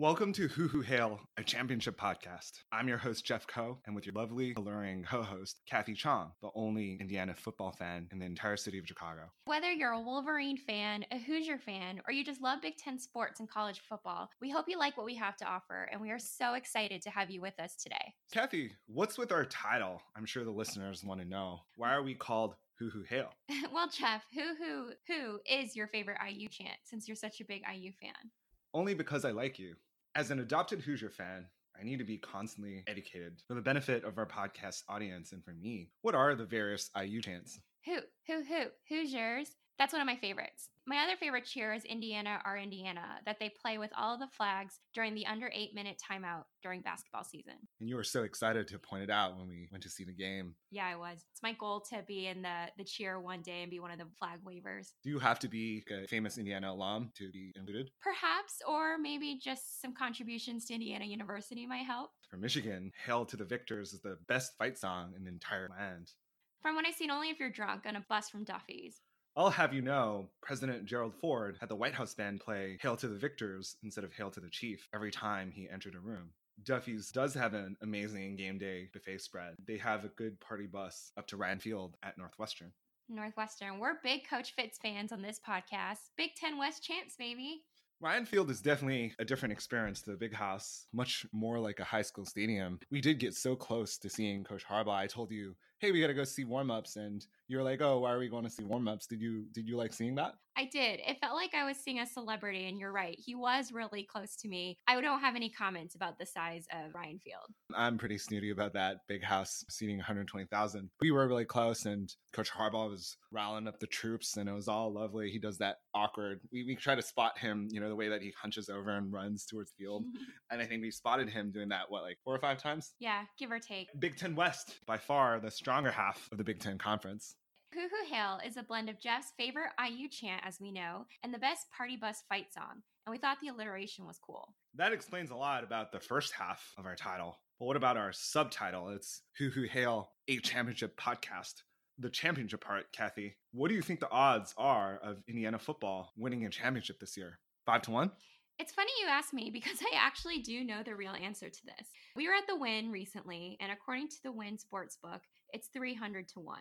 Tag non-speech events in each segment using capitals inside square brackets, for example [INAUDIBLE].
Welcome to Hoo Hoo Hail, a championship podcast. I'm your host, Jeff Coe, and with your lovely, alluring co host, Kathy Chong, the only Indiana football fan in the entire city of Chicago. Whether you're a Wolverine fan, a Hoosier fan, or you just love Big Ten sports and college football, we hope you like what we have to offer, and we are so excited to have you with us today. Kathy, what's with our title? I'm sure the listeners want to know. Why are we called Hoo Hoo Hail? [LAUGHS] well, Jeff, who who who is your favorite IU chant since you're such a big IU fan? Only because I like you. As an adopted Hoosier fan, I need to be constantly educated for the benefit of our podcast audience and for me. What are the various IU chants? Who, who, who, Hoosiers. That's one of my favorites. My other favorite cheer is Indiana Our Indiana, that they play with all of the flags during the under eight minute timeout during basketball season. And you were so excited to point it out when we went to see the game. Yeah, I was. It's my goal to be in the, the cheer one day and be one of the flag wavers. Do you have to be a famous Indiana alum to be included? Perhaps, or maybe just some contributions to Indiana University might help. For Michigan, Hail to the Victors is the best fight song in the entire land. From what I've seen, only if you're drunk on a bus from Duffy's. I'll have you know, President Gerald Ford had the White House band play Hail to the Victors instead of Hail to the Chief every time he entered a room. Duffy's does have an amazing game day buffet spread. They have a good party bus up to Ryan Field at Northwestern. Northwestern. We're big Coach Fitz fans on this podcast. Big Ten West champs, baby. Ryan Field is definitely a different experience to the big house, much more like a high school stadium. We did get so close to seeing Coach Harbaugh. I told you, hey, we got to go see warmups, and you're like, oh, why are we going to see warmups? Did you did you like seeing that? I did. It felt like I was seeing a celebrity, and you're right. He was really close to me. I don't have any comments about the size of Ryan Field. I'm pretty snooty about that big house seating 120,000. We were really close, and Coach Harbaugh was rallying up the troops, and it was all lovely. He does that awkward. We, we try to spot him, you know, the way that he hunches over and runs towards field. [LAUGHS] and I think we spotted him doing that, what, like four or five times? Yeah, give or take. Big Ten West, by far the stronger half of the Big Ten Conference. Hoo Hoo Hail is a blend of Jeff's favorite IU chant, as we know, and the best party bus fight song, and we thought the alliteration was cool. That explains a lot about the first half of our title. But what about our subtitle? It's Hoo Hoo Hail, a championship podcast. The championship part, Kathy, what do you think the odds are of Indiana football winning a championship this year? Five to one? It's funny you ask me because [LAUGHS] I actually do know the real answer to this. We were at the Wynn recently, and according to the Wynn Sportsbook, it's 300 to 1.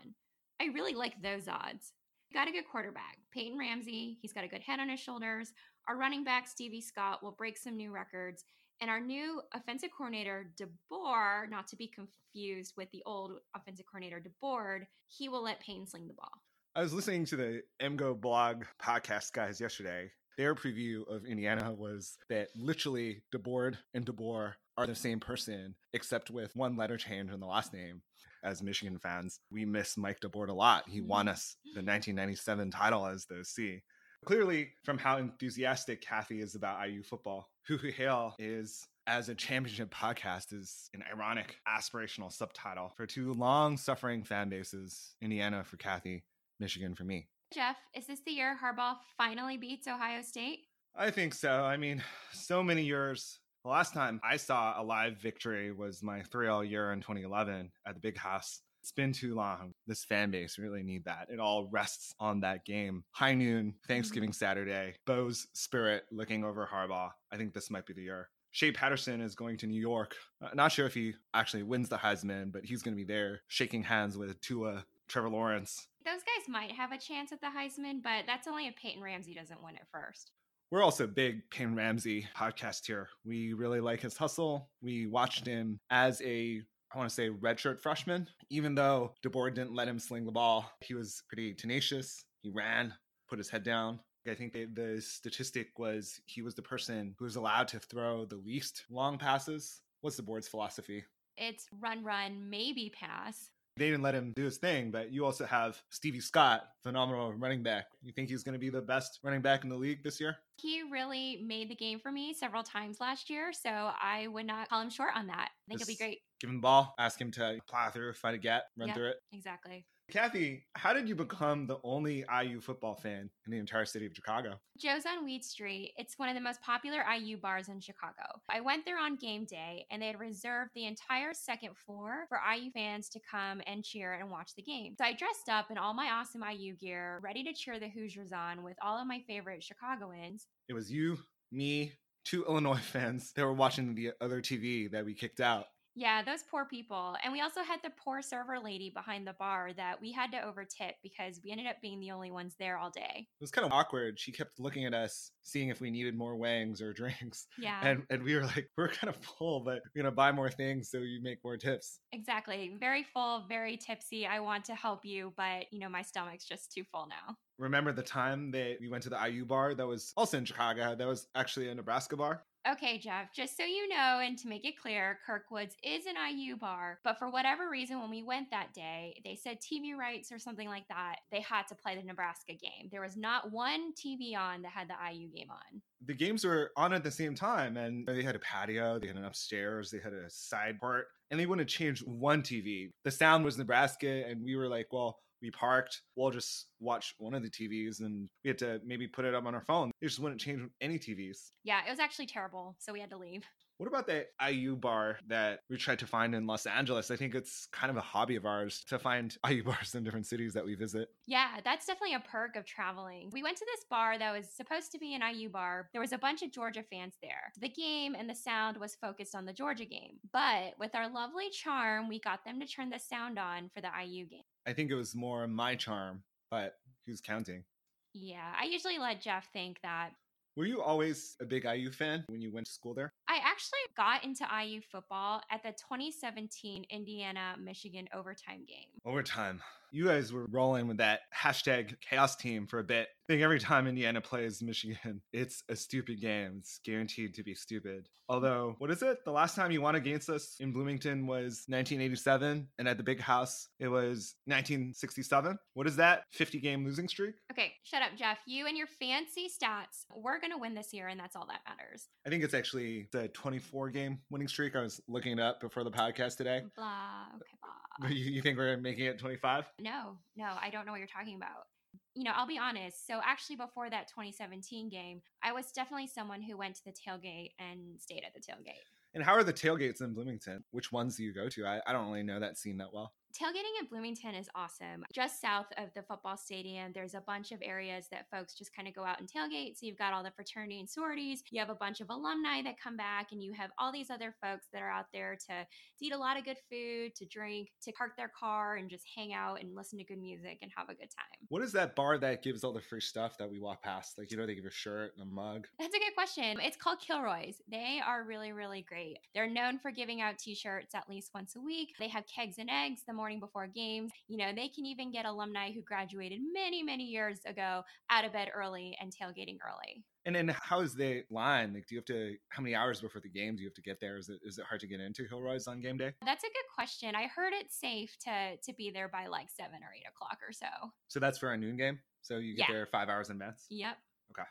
I really like those odds. Got a good quarterback, Peyton Ramsey. He's got a good head on his shoulders. Our running back, Stevie Scott, will break some new records. And our new offensive coordinator, DeBoer, not to be confused with the old offensive coordinator, DeBord, he will let Payne sling the ball. I was listening to the MGoBlog podcast guys yesterday. Their preview of Indiana was that literally DeBord and DeBoer are the same person, except with one letter change in the last name. As Michigan fans, we miss Mike DeBord a lot. He won mm-hmm. us the 1997 title as the C. Clearly, from how enthusiastic Kathy is about IU football, Hoo Hoo Hail is as a championship podcast is an ironic aspirational subtitle for two long suffering fan bases Indiana for Kathy, Michigan for me. Jeff, is this the year Harbaugh finally beats Ohio State? I think so. I mean, so many years. The last time I saw a live victory was my 3 L year in 2011 at the Big House. It's been too long. This fan base really need that. It all rests on that game. High noon, Thanksgiving Saturday, Bo's spirit looking over Harbaugh. I think this might be the year. Shea Patterson is going to New York. Uh, not sure if he actually wins the Heisman, but he's going to be there shaking hands with Tua, Trevor Lawrence. Those guys might have a chance at the Heisman, but that's only if Peyton Ramsey doesn't win it first. We're also big Peyton Ramsey podcast here. We really like his hustle. We watched him as a I want to say redshirt freshman. Even though DeBoer didn't let him sling the ball, he was pretty tenacious. He ran, put his head down. I think the statistic was he was the person who was allowed to throw the least long passes. What's DeBord's philosophy? It's run, run, maybe pass. They didn't let him do his thing, but you also have Stevie Scott, phenomenal running back. You think he's going to be the best running back in the league this year? He really made the game for me several times last year, so I would not call him short on that. I think Just it'll be great. Give him the ball, ask him to plow through, find a gap, run Yeah. through it. Exactly. Kathy, how did you become the only IU football fan in the entire city of Chicago? Joe's on Weed Street. It's one of the most popular IU bars in Chicago. I went there on game day and they had reserved the entire second floor for IU fans to come and cheer and watch the game. So I dressed up in all my awesome IU gear, ready to cheer the Hoosiers on with all of my favorite Chicagoans. It was you, me, two Illinois [LAUGHS] fans that were watching the other TV that we kicked out. Yeah, those poor people. And we also had the poor server lady behind the bar that we had to overtip because we ended up being the only ones there all day. It was kind of awkward. She kept looking at us, seeing if we needed more wangs or [LAUGHS] drinks. Yeah. And and we were like, we're kind of full, but we're gonna buy more things so you make more tips. exactly. Very full, very tipsy. I want to help you, but you know, my stomach's just too full now. Remember the time that we went to the IU bar that was also in Chicago? That was actually a Nebraska bar. Okay, Jeff, just so you know, and to make it clear, Kirkwoods is an IU bar, but for whatever reason, when we went that day, they said TV rights or something like that, they had to play the Nebraska game. There was not one TV on that had the IU game on. The games were on at the same time, and they had a patio, they had an upstairs, they had a side part, and they wouldn't change one TV. The sound was Nebraska, and we were like, well, we parked. We'll just watch one of the TVs, and we had to maybe put it up on our phone. It just wouldn't change any TVs. Yeah, it was actually terrible, so we had to leave. What about that IU bar that we tried to find in Los Angeles? I think it's kind of a hobby of ours to find [LAUGHS] IU bars in different cities that we visit. Yeah, that's definitely a perk of traveling. We went to this bar that was supposed to be an IU bar. There was a bunch of Georgia fans there. The game and the sound was focused on the Georgia game. But with our lovely charm, we got them to turn the sound on for the IU game. I think it was more my charm, but who's counting? Yeah, I usually let Jeff think that. Were you always a big IU fan when you went to school there? I actually got into IU football at the 2017 Indiana Michigan overtime game. Overtime. You guys were rolling with that hashtag chaos team for a bit. I think every time Indiana plays Michigan, [LAUGHS] it's a stupid game. It's guaranteed to be stupid. Although, what is it? The last time you won against us in Bloomington was 1987, and at the big house, it was 1967. What is that? 50 game losing streak? Okay, shut up, Jeff. You and your fancy stats. We're going to win this year, and that's all that matters. I think it's actually the 24 game winning streak. I was looking it up before the podcast today. Blah, okay, blah. You, you think we're making it 25? No, no, I don't know what you're talking about. You know, I'll be honest. So, actually, before that 2017 game, I was definitely someone who went to the tailgate and stayed at the tailgate. And how are the tailgates in Bloomington? Which ones do you go to? I, I don't really know that scene that well. Tailgating in Bloomington is awesome. Just south of the football stadium, there's a bunch of areas that folks just kind of go out and tailgate. So you've got all the fraternity and sororities, you have a bunch of alumni that come back, and you have all these other folks that are out there to, to eat a lot of good food, to drink, to park their car and just hang out and listen to good music and have a good time. What is that bar that gives all the free stuff that we walk past? Like, you know, they give you a shirt and a mug. That's a good question. It's called Kilroy's. They are really, really great. They're known for giving out t shirts at least once a week. They have kegs and eggs the morning before games. You know, they can even get alumni who graduated many, many years ago out of bed early and tailgating early. And then how is the line? Like, do you have to, how many hours before the game do you have to get there? Is it, is it hard to get into Kilroy's on game day? That's a good question. I heard it's safe to to be there by like seven or eight o'clock or so. So that's for a noon game? So you get Yeah. there five hours in advance? Yep. Okay.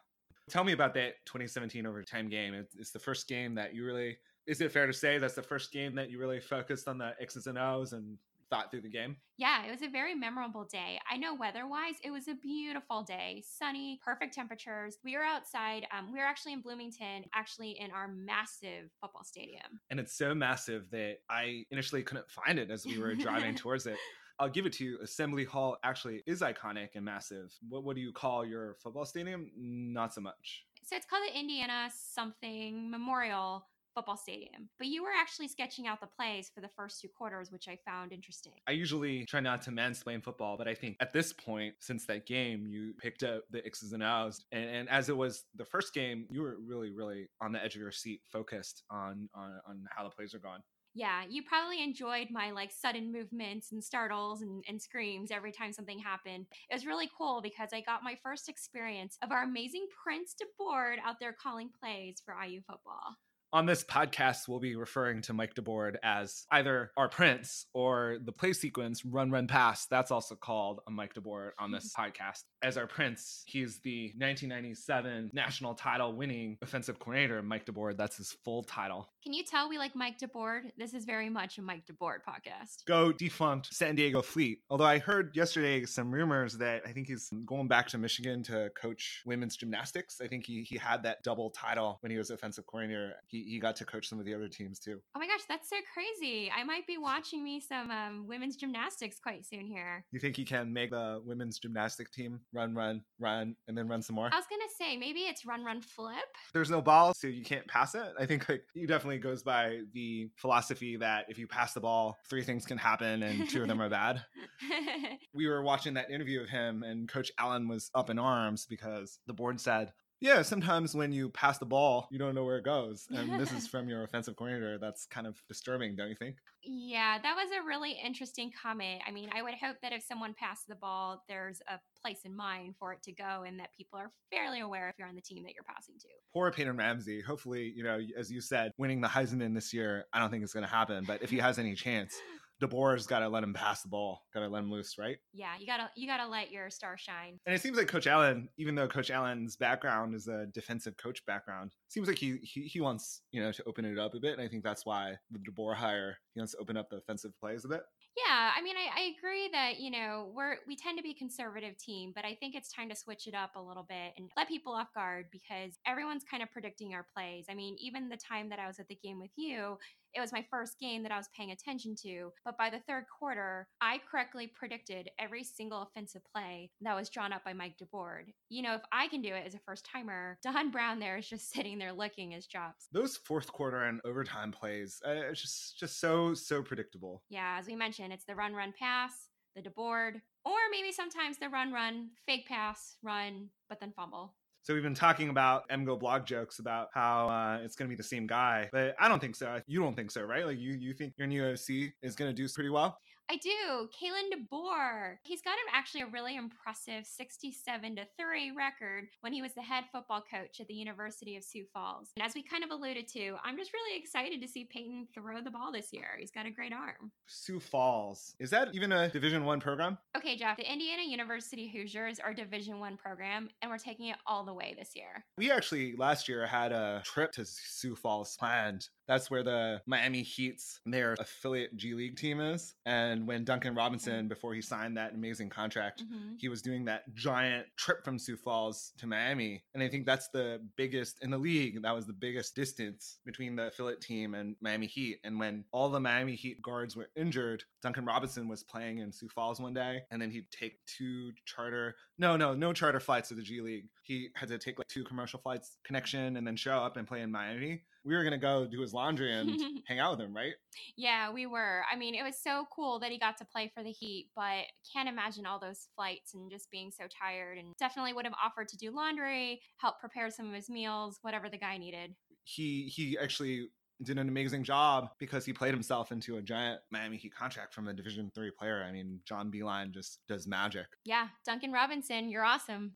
Tell me about that 2017 overtime game. It's, it's the first game that you really, is it fair to say that's the first game that you really focused on the X's and O's and thought through the game? Yeah, it was a very memorable day. I know weather wise, it was a beautiful day, sunny, perfect temperatures. We were outside. Um, we were actually in Bloomington, actually in our massive football stadium. and it's so massive that I initially couldn't find it as we were driving [LAUGHS] towards it. I'll give it to you. Assembly Hall actually is iconic and massive. What, what do you call your football stadium? Not so much. So it's called the Indiana something Memorial Football Stadium. But you were actually sketching out the plays for the first two quarters, which I found interesting. I usually try not to mansplain football, but I think at this point, since that game, you picked up the X's and O's. And, and as it was the first game, you were really, really on the edge of your seat, focused on, on, on how the plays are going. Yeah, you probably enjoyed my like sudden movements and startles and, and screams every time something happened. It was really cool because I got my first experience of our amazing Prince DeBord out there calling plays for IU football. On this podcast, we'll be referring to Mike DeBord as either our prince or the play sequence Run Run Pass. That's also called a Mike DeBord on this [LAUGHS] podcast. As our prince, he's the 1997 national title winning offensive coordinator, Mike DeBord. That's his full title. Can you tell we like Mike DeBord? This is very much a Mike DeBord podcast. Go defunct San Diego Fleet. Although I heard yesterday some rumors that I think he's going back to Michigan to coach women's gymnastics. I think he, he had that double title when he was offensive coordinator. He, he got to coach some of the other teams too. Oh my gosh, that's so crazy. I might be watching me some um, women's gymnastics quite soon here. You think he can make the women's gymnastic team run, run, run, and then run some more? I was to say, maybe it's run, run, flip. There's no ball, so you can't pass it. I think like he definitely goes by the philosophy that if you pass the ball, three things can happen and two of them are bad. [LAUGHS] we were watching that interview of him, and Coach Allen was up in arms because DeBord said, yeah, sometimes when you pass the ball, you don't know where it goes. And this is [LAUGHS] from your offensive coordinator. That's kind of disturbing, don't you think? Yeah, that was a really interesting comment. I mean, I would hope that if someone passed the ball, there's a place in mind for it to go and that people are fairly aware if you're on the team that you're passing to. Poor Peyton Ramsey. Hopefully, you know, as you said, winning the Heisman this year, I don't think it's going to happen. But if he has any chance, DeBoer's got to let him pass the ball, got to let him loose, right? Yeah, you gotta you gotta let your star shine. And it seems like Coach Allen, even though Coach Allen's background is a defensive coach background, seems like he he, he wants you know to open it up a bit. And I think that's why the DeBoer hire he wants to open up the offensive plays a bit. Yeah, I mean, I, I, agree that you know we're we tend to be a conservative team, but I think it's time to switch it up a little bit and let people off guard because everyone's kind of predicting our plays. I mean, even the time that I was at the game with you, it was my first game that I was paying attention to. But by the third quarter, I correctly predicted every single offensive play that was drawn up by Mike DeBord. You know, if I can do it as a first timer, [LAUGHS] Don Brown there is just sitting there licking his chops. Those fourth quarter and overtime plays, uh, it's just just so so predictable. Yeah, as we mentioned, it's the run run pass, the DeBord, or maybe sometimes the run run fake pass run, but then fumble. So we've been talking about MGoBlog jokes about how uh, it's going to be the same guy, but I don't think so. You don't think so, right? Like you, you think your new OC is going to do pretty well? I do. Kalen DeBoer. He's got him actually a really impressive 67 to 3 record when he was the head football coach at the University of Sioux Falls. And as we kind of alluded to, I'm just really excited to see Peyton throw the ball this year. He's got a great arm. Sioux Falls. Is that even a Division 1 program? Okay, Jeff. The Indiana University Hoosiers are Division 1 program and we're taking it all the way this year. We actually last year had a trip to Sioux Falls planned that's where the Miami Heat's their affiliate G League team is. And when Duncan Robinson, before he signed that amazing contract, mm-hmm. he was doing that giant trip from Sioux Falls to Miami. And I think that's the biggest in the league. That was the biggest distance between the affiliate team and Miami Heat. And when all the Miami Heat guards were injured, Duncan Robinson was playing in Sioux Falls one day, and then he'd take two charter, no, no, no charter flights to the G League. He had to take like two commercial flights connection and then show up and play in Miami we were gonna go do his laundry and [LAUGHS] hang out with him, right? Yeah, we were. I mean, it was so cool that he got to play for the Heat, but can't imagine all those flights and just being so tired. And definitely would have offered to do laundry, help prepare some of his meals, whatever the guy needed. He he actually did an amazing job because he played himself into a giant Miami Heat contract from a Division three player. I mean, John Beilein just does magic. Yeah, Duncan Robinson, you're awesome.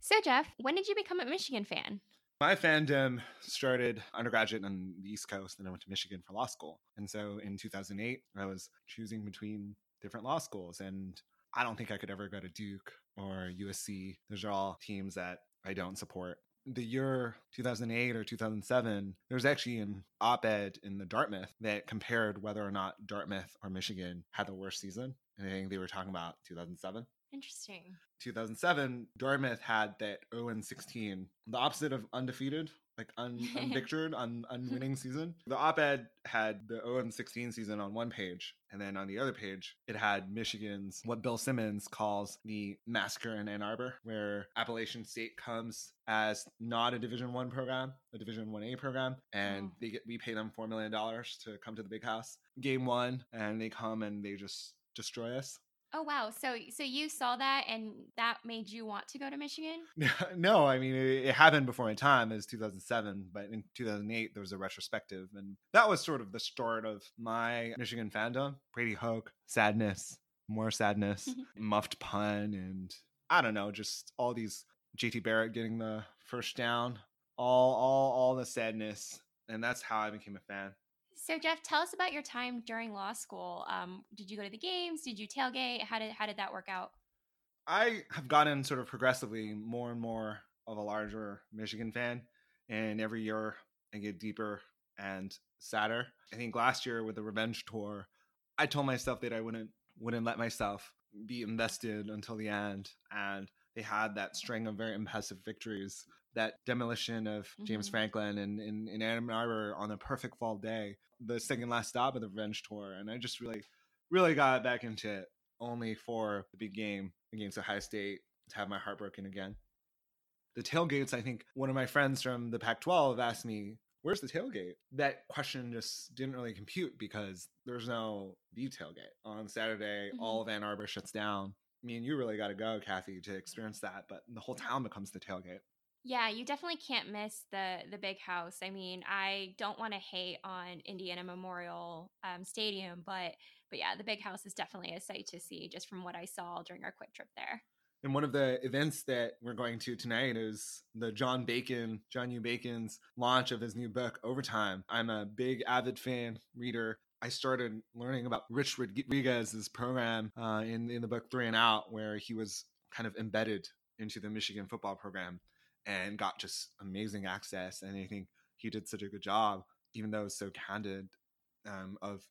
So, Jeff, when did you become a Michigan fan? My fandom started undergraduate on the East Coast, and I went to Michigan for law school. And so in 2008, I was choosing between different law schools, and I don't think I could ever go to Duke or USC. Those are all teams that I don't support. The year 2008 or 2007, there was actually an op ed in the Dartmouth that compared whether or not Dartmouth or Michigan had the worst season. And I think they were talking about 2007. Interesting. 2007, Dartmouth had that 0 16, the opposite of undefeated, like un- [LAUGHS] unvictored, un- [LAUGHS] unwinning season. The op ed had the 0 16 season on one page, and then on the other page, it had Michigan's, what Bill Simmons calls the massacre in Ann Arbor, where Appalachian State comes as not a Division One program, a Division One A program, and oh. they get we pay them $4 million to come to the big house. Game one, and they come and they just destroy us. Oh wow! So so you saw that and that made you want to go to Michigan? [LAUGHS] no, I mean it, it happened before my time It was 2007, but in 2008 there was a retrospective, and that was sort of the start of my Michigan fandom. Brady Hoke, sadness, more sadness, mm-hmm. muffed pun, and I don't know, just all these JT Barrett getting the first down, all all all the sadness, and that's how I became a fan. So Jeff, tell us about your time during law school. Um, did you go to the games? Did you tailgate? How did how did that work out? I have gotten sort of progressively more and more of a larger Michigan fan, and every year I get deeper and sadder. I think last year with the revenge tour, I told myself that I wouldn't wouldn't let myself be invested until the end, and they had that string of very impressive victories that demolition of James Mhm. Franklin and in, in Ann Arbor on a perfect fall day, the second last stop of the Revenge Tour. And I just really, really got back into it only for the big game against Ohio State to have my heart broken again. The tailgates, I think one of my friends from the Pac 12 asked me, Where's the tailgate? That question just didn't really compute because there's no the tailgate. On Saturday, Mhm. all of Ann Arbor shuts down. I mean, you really got to go, Kathy, to experience that. But the whole town becomes the tailgate. Yeah, you definitely can't miss the the big house. I mean, I don't want to hate on Indiana Memorial um, Stadium, but but yeah, the big house is definitely a sight to see just from what I saw during our quick trip there. And one of the events that we're going to tonight is the John Bacon, John U. Bacon's launch of his new book, Overtime. I'm a big avid fan, reader. I started learning about Rich Rodriguez's program uh, in, in the book Three and Out, where he was kind of embedded into the Michigan football program and got just amazing access. And I think he did such a good job, even though it's so candid, um, of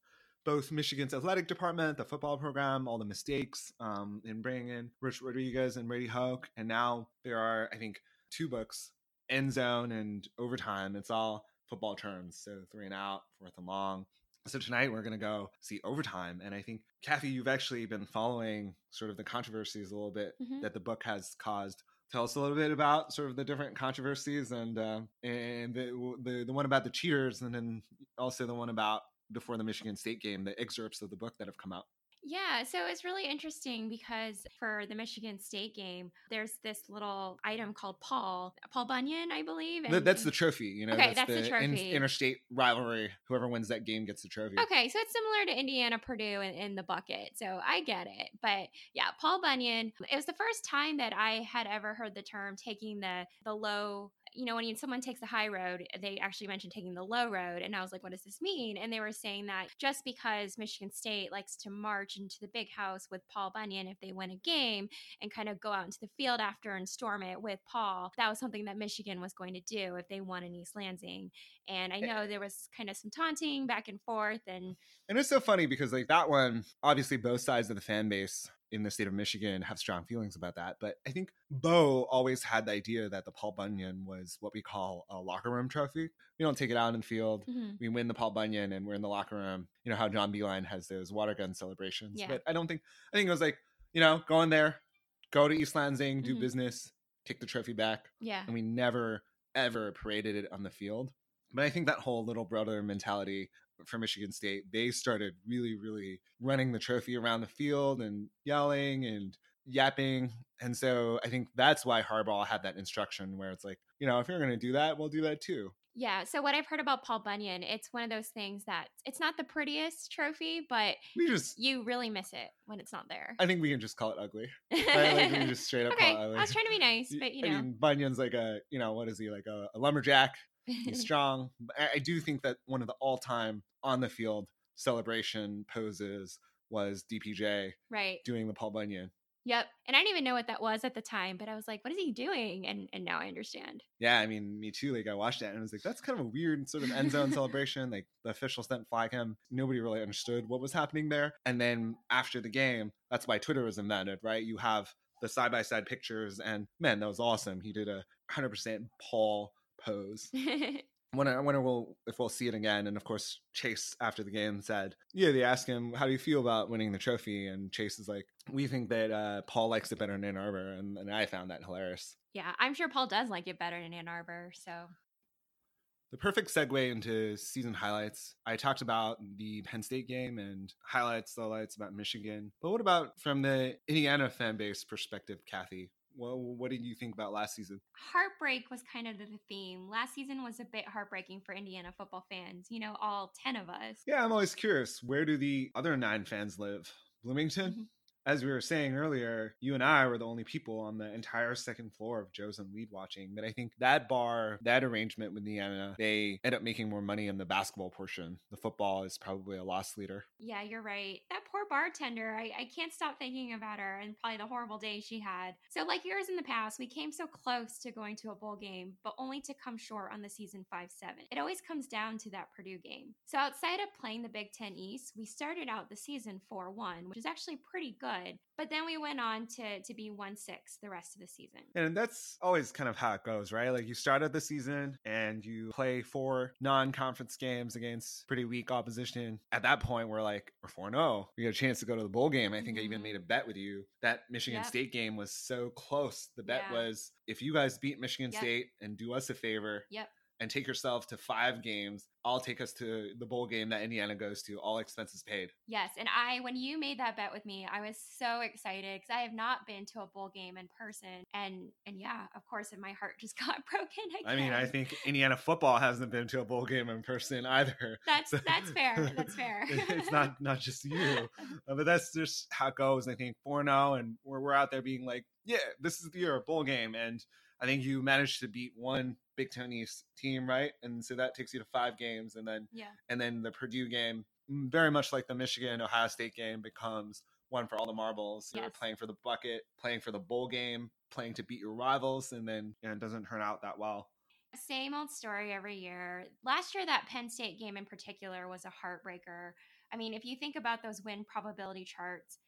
both Michigan's athletic department, the football program, all the mistakes um, in bringing in Rich Rodriguez and Brady Hoke. And now there are, I think, two books, End Zone and Overtime. It's all football terms. So three and out, fourth and long. So tonight we're going to go see Overtime. And I think, Kathy, you've actually been following sort of the controversies a little bit Mhm. that the book has caused. Tell us a little bit about sort of the different controversies and uh, and the, the the one about the cheaters, and then also the one about before the Michigan State game, the excerpts of the book that have come out. Yeah, so it's really interesting because for the Michigan State game, there's this little item called Paul, Paul Bunyan, I believe. Th- that's the trophy, you know. Okay, that's the in- trophy. interstate rivalry. Whoever wins that game gets the trophy. Okay, so it's similar to Indiana Purdue in, in the bucket. So I get it. But yeah, Paul Bunyan, it was the first time that I had ever heard the term taking the the low you know, when someone takes the high road, they actually mentioned taking the low road. And I was like, what does this mean? And they were saying that just because Michigan State likes to march into the big house with Paul Bunyan if they win a game and kind of go out into the field after and storm it with Paul, that was something that Michigan was going to do if they won in East Lansing. And I know there was kind of some taunting back and forth. And And it's so funny because like that one, obviously both sides of the fan base in the state of Michigan have strong feelings about that. But I think Bo always had the idea that the Paul Bunyan was what we call a locker room trophy. We don't take it out in the field. mhm. We win the Paul Bunyan and we're in the locker room. You know how John Beilein has those water gun celebrations. Yeah. But I don't think I think it was like, you know, go in there, go to East Lansing, do Mhm. business, take the trophy back. yeah. And we never ever paraded it on the field. But I think that whole little brother mentality for Michigan State, they started really, really running the trophy around the field and yelling and yapping. And so I think that's why Harbaugh had that instruction where it's like, you know, if you're going to do that, we'll do that too. Yeah. So what I've heard about Paul Bunyan, it's one of those things that it's not the prettiest trophy, but We just, you really miss it when it's not there. I think we can just call it ugly. [LAUGHS] Right? Like we can just straight up okay. call it ugly. I was trying to be nice, [LAUGHS] but you I know. mean, Bunyan's like a, you know, what is he like a, a lumberjack? He's [LAUGHS] strong. I, I do think that one of the all-time on the field celebration poses was DPJ right. doing the Paul Bunyan. Yep. And I didn't even know what that was at the time, but I was like, what is he doing? And and now I understand. Yeah, I mean, me too. Like I watched that and I was like, that's kind of a weird sort of end zone [LAUGHS] celebration. Like the officials didn't flag him. Nobody really understood what was happening there. And then after the game, that's why Twitter was invented, right? You have the side by side pictures, and man, that was awesome. He did a hundred percent Paul pose. [LAUGHS] I wonder, I wonder we'll, if we'll see it again. And of course, Chase after the game said, "Yeah." They ask him, "How do you feel about winning the trophy?" And Chase is like, "We think that uh, Paul likes it better in Ann Arbor," and, and I found that hilarious. yeah, I'm sure Paul does like it better in Ann Arbor. So The perfect segue into season highlights. I talked about the Penn State game and highlights, lowlights about Michigan. But what about from the Indiana fan base perspective, Kathy? Well, what did you think about last season? heartbreak was kind of the theme. Last season was a bit heartbreaking for Indiana football fans, you know, all 10 of us. Yeah, I'm always curious. Where do the other nine fans live? Bloomington? Mm-hmm. As we were saying earlier, you and I were the only people on the entire second floor of Joe's on Weed watching. But I think that bar, that arrangement with Indiana, they end up making more money in the basketball portion. The football is probably a loss leader. Yeah, you're right. That poor bartender. I, I can't stop thinking about her and probably the horrible day she had. So, like years in the past, we came so close to going to a bowl game, but only to come short on the season 5 7. It always comes down to that Purdue game. So, outside of playing the Big Ten East, we started out the season 4 1, which is actually pretty good. But then we went on to, to be 1 6 the rest of the season. And that's always kind of how it goes, right? Like you start out the season and you play four non conference games against pretty weak opposition. At that point, we're like, we're 4 0. We got a chance to go to the bowl game. I think I even made a Mm-hmm. bet with you. That Michigan Yep. State game was so close. The bet Yeah. was if you guys beat Michigan Yep. State and do us a favor Yep. And take yourself to five games, I'll take us to the bowl game that Indiana goes to, all expenses paid. Yes, and I when you made that bet with me, I was so excited because I have not been to a bowl game in person, and and yeah, of course, and my heart just [LAUGHS] got broken again. I mean, I think Indiana football hasn't been to a bowl game in person either. [LAUGHS] that's So- that's fair. That's [LAUGHS] fair. it's not not just you, Uh, but that's just how it goes. I think four zero, and we're we're out there being like, yeah, this is the year of bowl game, and I think you managed to beat one Big Ten East team, right? And so that takes you to five games, and then yeah, and then the Purdue game, mm, very much like the Michigan Ohio State game, becomes one for all the marbles. You're playing for the bucket, playing for the bowl game, playing to beat your rivals, and then you know, it doesn't turn out that well. same old story every year. Last year, that Penn State game in particular was a heartbreaker. I mean, if you think about those win probability charts,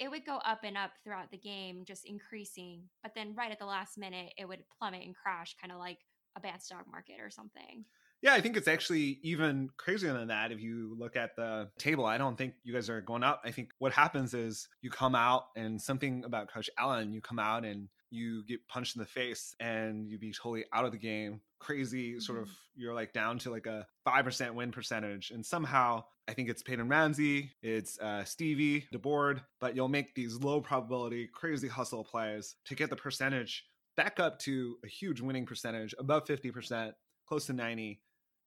it would go up and up throughout the game, just increasing. But then right at the last minute, it would plummet and crash, kind of like a bad stock market or something. Yeah, I think it's actually even crazier than that. If you look at the table, I don't think you guys are going up. I think what happens is you come out and something about Coach Allen, you come out and you get punched in the face and you be totally out of the game. Crazy, sort mm-hmm. of, you're like down to like a 5% win percentage. And somehow, I think it's Peyton Ramsey, it's uh, Stevie, DeBord, but you'll make these low probability, crazy hustle plays to get the percentage back up to a huge winning percentage, above 50%, close to 90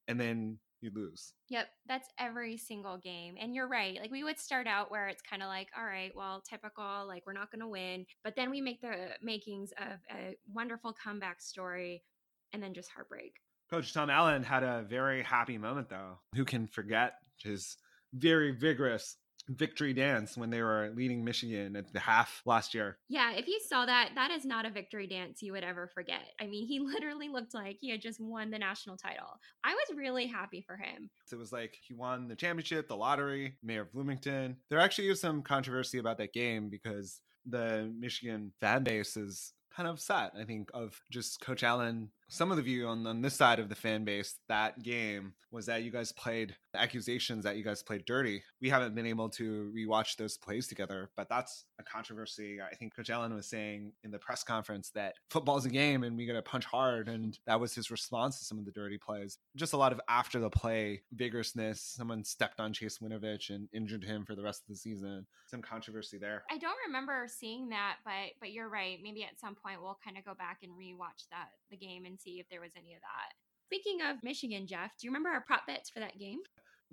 and then you lose. Yep, that's every single game. And you're right. Like we would start out where it's kind of like, all right, well, typical, like we're not going to win, but then we make the makings of a wonderful comeback story and then just heartbreak. Coach Tom Allen had a very happy moment, though. Who can forget his very vigorous victory dance when they were leading Michigan at the half last year? Yeah, if you saw that, that is not a victory dance you would ever forget. I mean, he [LAUGHS] literally looked like he had just won the national title. I was really happy for him. It was like he won the championship, the lottery, mayor of Bloomington. There actually is some controversy about that game because the Michigan fan base is kind of upset, I think, of just Coach Allen. Some of the view on, on this side of the fan base, that game was that you guys played the accusations that you guys played dirty. We haven't been able to rewatch those plays together, but that's a controversy. I think Coach Allen was saying in the press conference that football's a game and we got to punch hard. And that was his response to some of the dirty plays. Just a lot of after the play vigorousness. Someone stepped on Chase Winovich and injured him for the rest of the season. Some controversy there. I don't remember seeing that, but but you're right. Maybe at some point we'll kind of go back and rewatch that the game and see if there was any of that. Speaking of Michigan, Jeff, do you remember our prop bets for that game?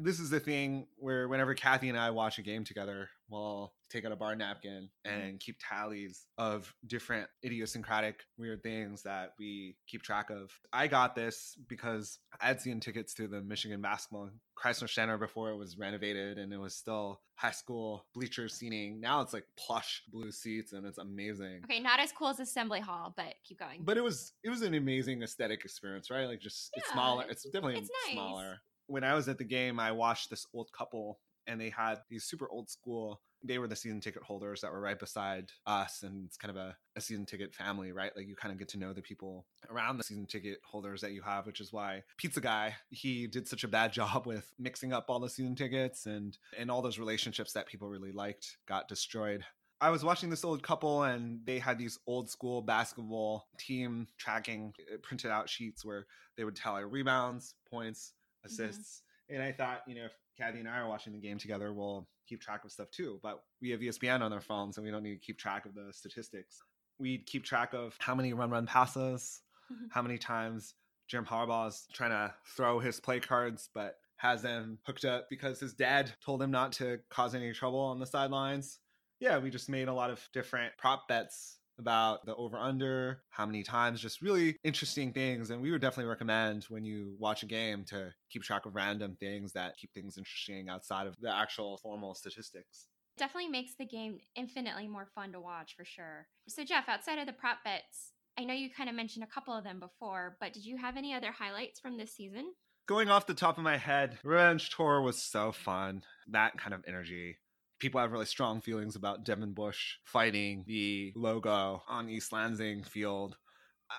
This is the thing where whenever Kathy and I watch a game together, we'll take out a bar napkin mm-hmm. and keep tallies of different idiosyncratic weird things that we keep track of. I got this because I had seen tickets to the Michigan basketball Crisler Center before it was renovated and it was still high school bleacher seating. Now it's like plush blue seats and it's amazing. Okay, not as cool as Assembly Hall, but keep going. But it was it was an amazing aesthetic experience, right? Like just it's smaller. it's- It's definitely it's nice. smaller. When I was at the game, I watched this old couple and they had these super old school they were the season ticket holders that were right beside us and it's kind of a, a season ticket family right? Like you kind of get to know the people around the season ticket holders that you have which is why pizza guy he did such a bad [LAUGHS] job with mixing up all the season tickets and and all those relationships that people really liked got destroyed. I was watching this old couple and they had these old school basketball team tracking uh, printed out sheets where they would tally rebounds, points, Mm-hmm. assists. And I thought, you know, if Kathy and I are watching the game together, we'll keep track of stuff too. But we have ESPN on our phones and we don't need to keep track of the statistics. We'd keep track of how many run run passes, mm-hmm. how many times Jim Harbaugh's trying to throw his play cards, but has them hooked up because his dad told him not to cause any trouble on the sidelines. Yeah, we just made a lot of different prop bets about the over under, how many times, just really interesting things. And we would definitely recommend when you watch a game to keep track of random things that keep things interesting outside of the actual formal statistics. Definitely makes the game infinitely more fun to watch for sure. So, Jeff, outside of the prop bets, I know you kind of mentioned a couple of them before, but did you have any other highlights from this season? Going off the top of my head, Revenge Tour was so fun. That kind of energy. People have really strong feelings about Devin Bush fighting the logo on East Lansing Field.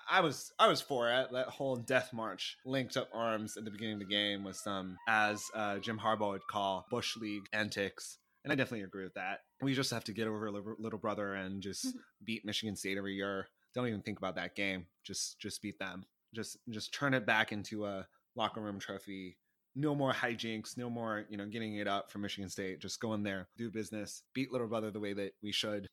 I was I was for it. That whole death march, linked up arms at the beginning of the game was some, as uh, Jim Harbaugh would call, Bush League antics. And I definitely agree with that. We just have to get over little brother and just [LAUGHS] beat Michigan State every year. Don't even think about that game. Just just beat them. Just just turn it back into a locker room trophy. No more hijinks. No more you know getting it up for Michigan State. Just go in there, do business, beat little brother the way that we should.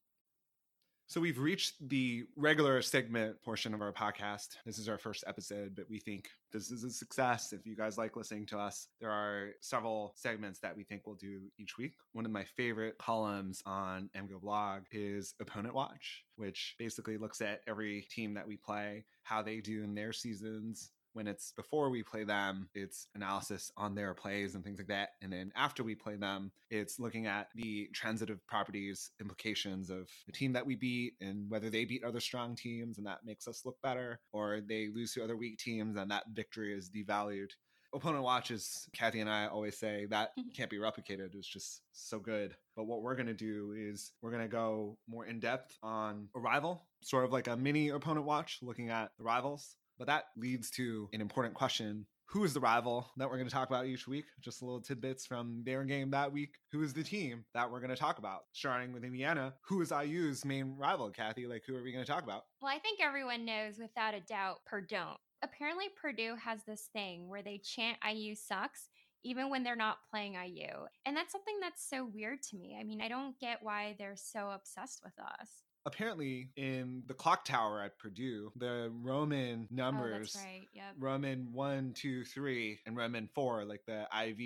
So we've reached the regular segment portion of our podcast. This is our first episode, but we think this is a success. If you guys like listening to us, there are several segments that we think we'll do each week. One of my favorite columns on MGoBlog is Opponent Watch, which basically looks at every team that we play, how they do in their seasons, when it's before we play them, it's analysis on their plays and things like that. And then after we play them, it's looking at the transitive properties implications of the team that we beat and whether they beat other strong teams and that makes us look better, or they lose to other weak teams and that victory is devalued. Opponent watches, Kathy and I always say that mm-hmm. can't be replicated. It's just so good. But what we're going to do is we're going to go more in depth on a rival, sort of like a mini opponent watch, looking at the rivals but that leads to an important question. Who is the rival that we're going to talk about each week? Just little tidbits from their game that week. Who is the team that we're going to talk about? Starting with Indiana, who is IU's main rival, Kathy? Like, who are we going to talk about? Well, I think everyone knows without a doubt Purdue. Apparently, Purdue has this thing where they chant IU sucks even when they're not playing IU. And that's something that's so weird to me. I mean, I don't get why they're so obsessed with us apparently in the clock tower at Purdue, the Roman Oh, numbers, that's right. Yep. Roman one, two, three, and Roman four, like the IV,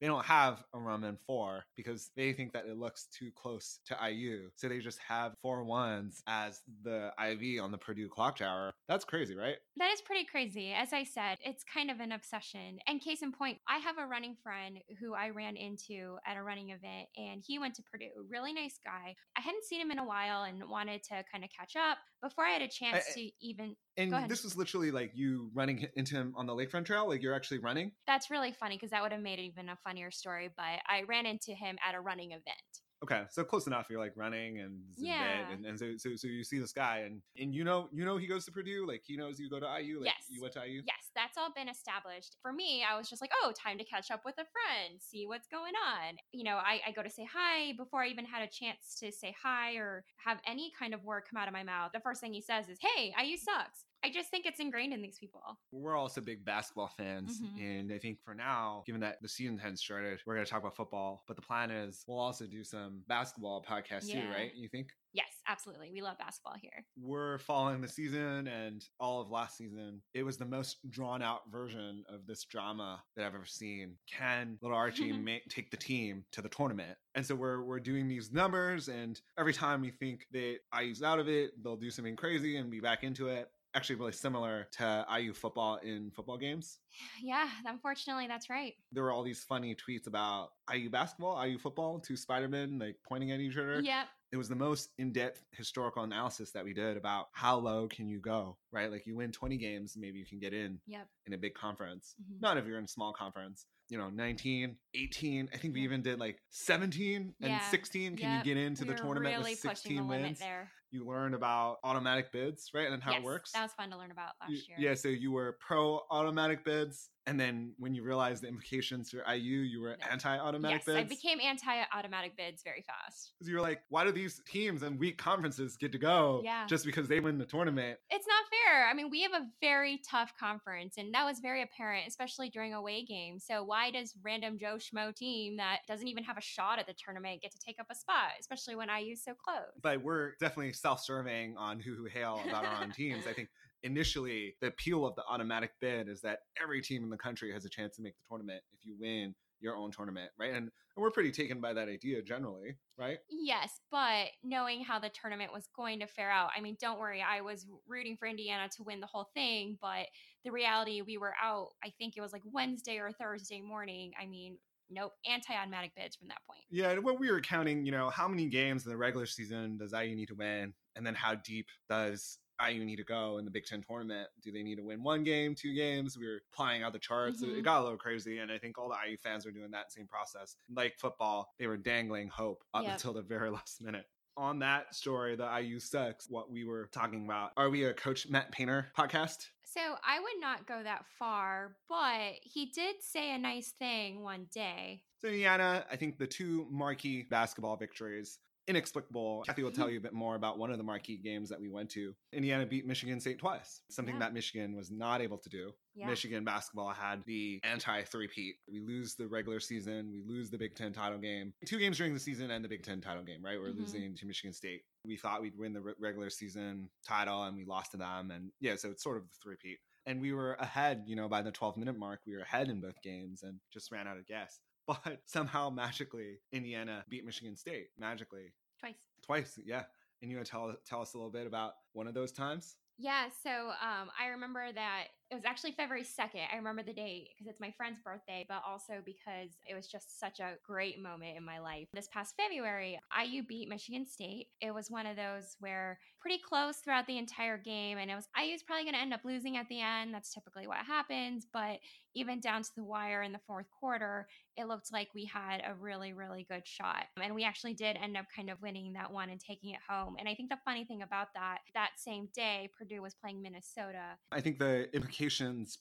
they don't have a Roman four because they think that it looks too close to IU. So they just have four ones as the IV on the Purdue clock tower. That's crazy, right? That is pretty crazy. As I said, it's kind of an obsession. And case in point, I have a running friend who I ran into at a running event, and he went to Purdue. Really nice guy. I hadn't seen him in a while and wanted to kind of catch up before I had a chance I- to even. And this was literally like you running into him on the lakefront trail, like you're actually running. That's really funny because that would have made it even a funnier story. But I ran into him at a running event. Okay, so close enough. You're like running and Yeah. and, and so, so so you see this guy and and you know you know he goes to Purdue, like he knows you go to IU, like Yes. you went to IU. Yes, that's all been established. For me, I was just like, oh, time to catch up with a friend, see what's going on. You know, I, I go to say hi before I even had a chance to say hi or have any kind of word come out of my mouth. The first thing he says is, hey, IU sucks. I just think it's ingrained in these people. We're also big basketball fans, Mhm. and I think for now, given that the season hasn't started, we're going to talk about football. But the plan is we'll also do some basketball podcasts too, right? You think? Yes, absolutely. We love basketball here. We're following the season and all of last season. It was the most drawn out version of this drama that I've ever seen. Can little Archie [LAUGHS] ma- take the team to the tournament? And so we're we're doing these numbers, and every time we think that IU's out of it, they'll do something crazy and be back into it. Actually, really similar to IU football in football games. Yeah, unfortunately, that's right. There were all these funny tweets about IU basketball, IU football, two Spider-Men like pointing at each other Yep. it was the most in-depth historical analysis that we did about how low can you go right like you win 20 games maybe you can get in Yep. in a big conference Mhm. not if you're in a small conference you know 19 18 i think we even did like 17 and Yeah. 16 can Yep. you get into We the tournament really with pushing 16 the limit wins there. You learn about automatic bids right and how yes, it works That was fun to learn about last You- year. yeah so you were pro automatic bids and then when you realized the implications for iu you were No. anti-automatic Yes, bids I became anti-automatic bids very fast. because you were like, why do these teams and weak conferences get to go Yeah. just because they win the tournament? It's not fair. I mean, we have a very tough conference, and that was very apparent, especially during away games. So why does random Joe Schmo team that doesn't even have a shot at the tournament get to take up a spot, especially when IU's so close? But we're definitely self-serving on who who hail about our own teams. I think initially the appeal of the automatic bid is that every team in the country has a chance to make the tournament if you win your own tournament, right? And, and we're pretty taken by that idea generally, right? Yes, but knowing how the tournament was going to fare out, I mean, don't worry, I was rooting for Indiana to win the whole thing, but the reality, we were out, I think it was like Wednesday or Thursday morning. I mean, nope, anti automatic bids from that point. Yeah, and when we were counting, you know, how many games in the regular season does IU need to win, and then how deep does IU need to go in the Big Ten tournament? Do they need to win one game, two games? We were applying out the charts. Mhm. It got a little crazy, and I think all the IU fans were doing that same process. Like football, they were dangling hope up Yep. until the very [LAUGHS] last minute. On that story, the IU sucks. What we were talking about. Are we a Coach Matt Painter podcast? So I would not go that far, but he did say a nice thing one day. So Indiana, I think the two marquee basketball victories, inexplicable. Kathy will tell you a bit more about one of the marquee games that we went to. Indiana beat Michigan State twice, something Yeah. that Michigan was not able to do. Yeah. Michigan basketball had the anti three-peat. We lose the regular season, we lose the Big Ten title game. Two games during the season and the Big Ten title game, right? We're Mhm. losing to Michigan State. We thought we'd win the re- regular season title and we lost to them. And yeah, so it's sort of the three-peat. And we were ahead, you know, by the 12 minute mark, we were ahead in both games and just ran out of gas. But somehow, magically, Indiana beat Michigan State. Magically. Twice. Twice, yeah. And you want to tell, tell us a little bit about one of those times? Yeah, so um, I remember that it was actually February 2nd. I remember the date because it's my friend's birthday, but also because it was just such a great moment in my life. This past February, IU beat Michigan State. It was one of those where pretty close throughout the entire game, and it was IU's probably going to end up losing at the end. That's typically what happens, but even down to the wire in the fourth quarter, it looked like we had a really, really good shot. And we actually did end up kind of winning that one and taking it home. And I think the funny thing about that, that same day, Purdue was playing Minnesota. I think the